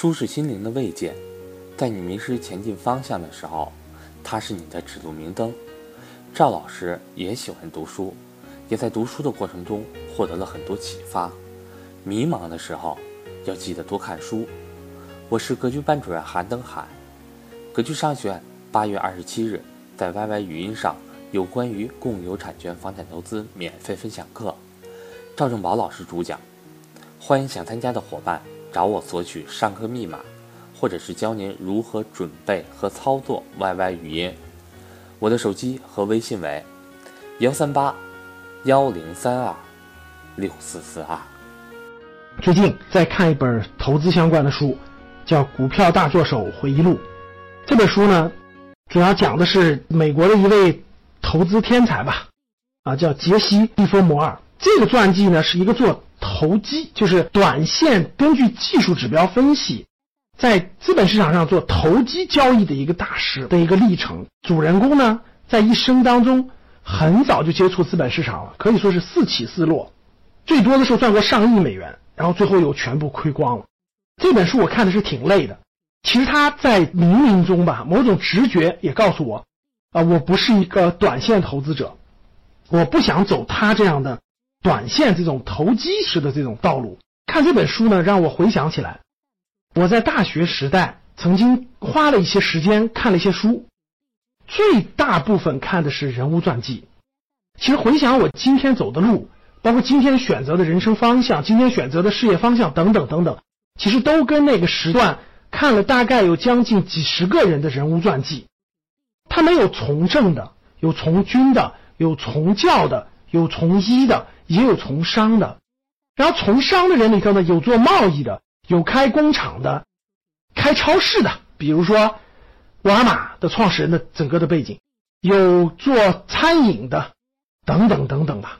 书是心灵的慰藉，在你迷失前进方向的时候，它是你的指路明灯。赵老师也喜欢读书，也在读书的过程中获得了很多启发。迷茫的时候，要记得多看书。我是格局班主任韩登海，格局商学院八月二十七日在 YY 语音上有关于共有产权房产投资免费分享课，赵正宝老师主讲，欢迎想参加的伙伴。找我索取上课密码，或者是教您如何准备和操作 YY 语音。我的手机和微信为幺三八幺零三二六四四二。最近在看一本投资相关的书，叫《股票大作手回忆录》。这本书呢，主要讲的是美国的一位投资天才吧，啊，叫杰西·利弗摩尔。这个传记呢，是一个做。投机就是短线，根据技术指标分析，在资本市场上做投机交易的一个大师的一个历程。主人公呢，在一生当中很早就接触资本市场了，可以说是四起四落，最多的时候赚过上亿美元，然后最后又全部亏光了。这本书我看的是挺累的，其实他在冥冥中吧，某种直觉也告诉我，啊，我不是一个短线投资者，我不想走他这样的。短线这种投机式的这种道路，看这本书呢，让我回想起来，我在大学时代曾经花了一些时间看了一些书，最大部分看的是人物传记。其实回想我今天走的路，包括今天选择的人生方向、今天选择的事业方向等等等等，其实都跟那个时段看了大概有将近几十个人的人物传记。他们有从政的，有从军的，有从教的，有从医的。也有从商的，然后从商的人里头呢，有做贸易的，有开工厂的，开超市的，比如说沃尔玛的创始人的整个的背景，有做餐饮的，等等等等吧。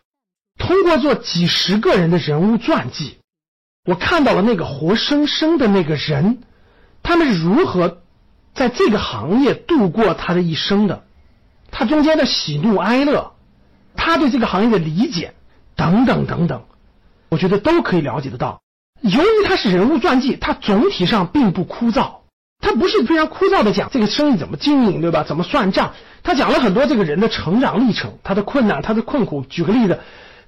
通过做几十个人的人物传记，我看到了那个活生生的那个人，他们是如何在这个行业度过他的一生的，他中间的喜怒哀乐，他对这个行业的理解。等等等等，我觉得都可以了解得到。由于它是人物传记，它总体上并不枯燥，它不是非常枯燥的讲这个生意怎么经营，对吧？怎么算账？他讲了很多这个人的成长历程，他的困难，他的困苦。举个例子，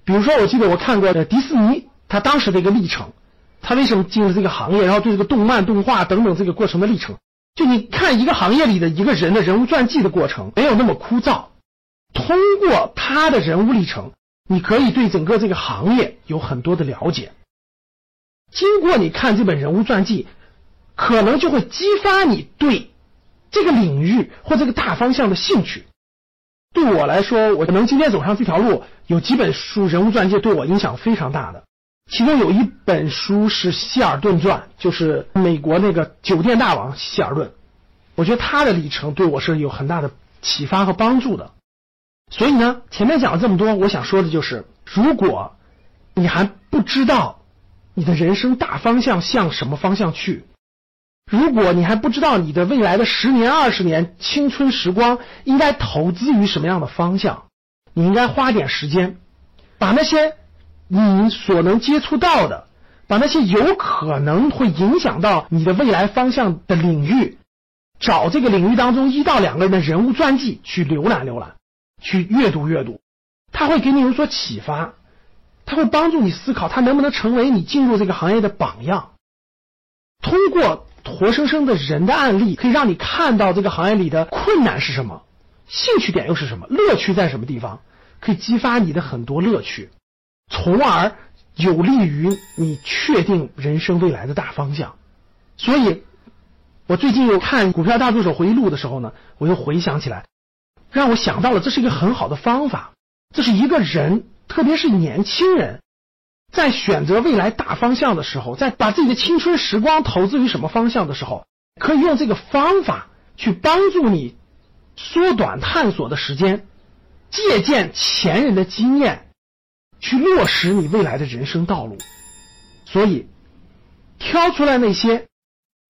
比如说，我记得我看过的迪士尼，他当时的一个历程，他为什么进入这个行业，然后对这个动漫、动画等等这个过程的历程，就你看一个行业里的一个人的人物传记的过程，没有那么枯燥。通过他的人物历程。你可以对整个这个行业有很多的了解。经过你看这本人物传记，可能就会激发你对这个领域或这个大方向的兴趣。对我来说，我能今天走上这条路，有几本书人物传记对我影响非常大的。其中有一本书是希尔顿传，就是美国那个酒店大王希尔顿。我觉得他的历程对我是有很大的启发和帮助的。所以呢，前面讲了这么多，我想说的就是，如果你还不知道你的人生大方向向什么方向去，如果你还不知道你的未来的十年、二十年青春时光应该投资于什么样的方向，你应该花点时间，把那些你所能接触到的，把那些有可能会影响到你的未来方向的领域，找这个领域当中一到两个人的人物传记去浏览浏览。去阅读阅读，他会给你有所启发，他会帮助你思考，他能不能成为你进入这个行业的榜样。通过活生生的人的案例，可以让你看到这个行业里的困难是什么，兴趣点又是什么，乐趣在什么地方，可以激发你的很多乐趣，从而有利于你确定人生未来的大方向。所以，我最近又看《股票大助手回忆录》的时候呢，我又回想起来。让我想到了，这是一个很好的方法。这是一个人，特别是年轻人，在选择未来大方向的时候，在把自己的青春时光投资于什么方向的时候，可以用这个方法去帮助你缩短探索的时间，借鉴前人的经验，去落实你未来的人生道路。所以，挑出来那些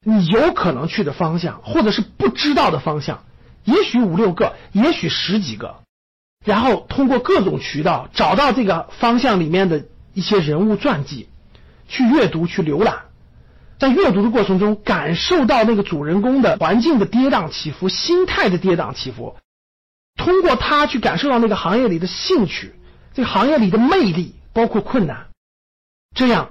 你有可能去的方向，或者是不知道的方向。也许五六个，也许十几个，然后通过各种渠道找到这个方向里面的一些人物传记，去阅读、去浏览，在阅读的过程中感受到那个主人公的环境的跌宕起伏、心态的跌宕起伏，通过他去感受到那个行业里的兴趣、这个行业里的魅力，包括困难，这样，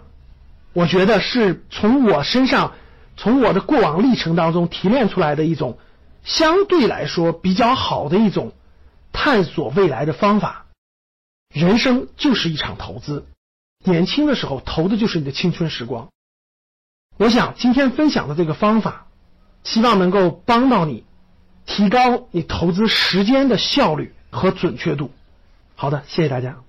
我觉得是从我身上、从我的过往历程当中提炼出来的一种相对来说比较好的一种探索未来的方法。人生就是一场投资，年轻的时候投的就是你的青春时光。我想今天分享的这个方法，希望能够帮到你，提高你投资时间的效率和准确度。好的，谢谢大家。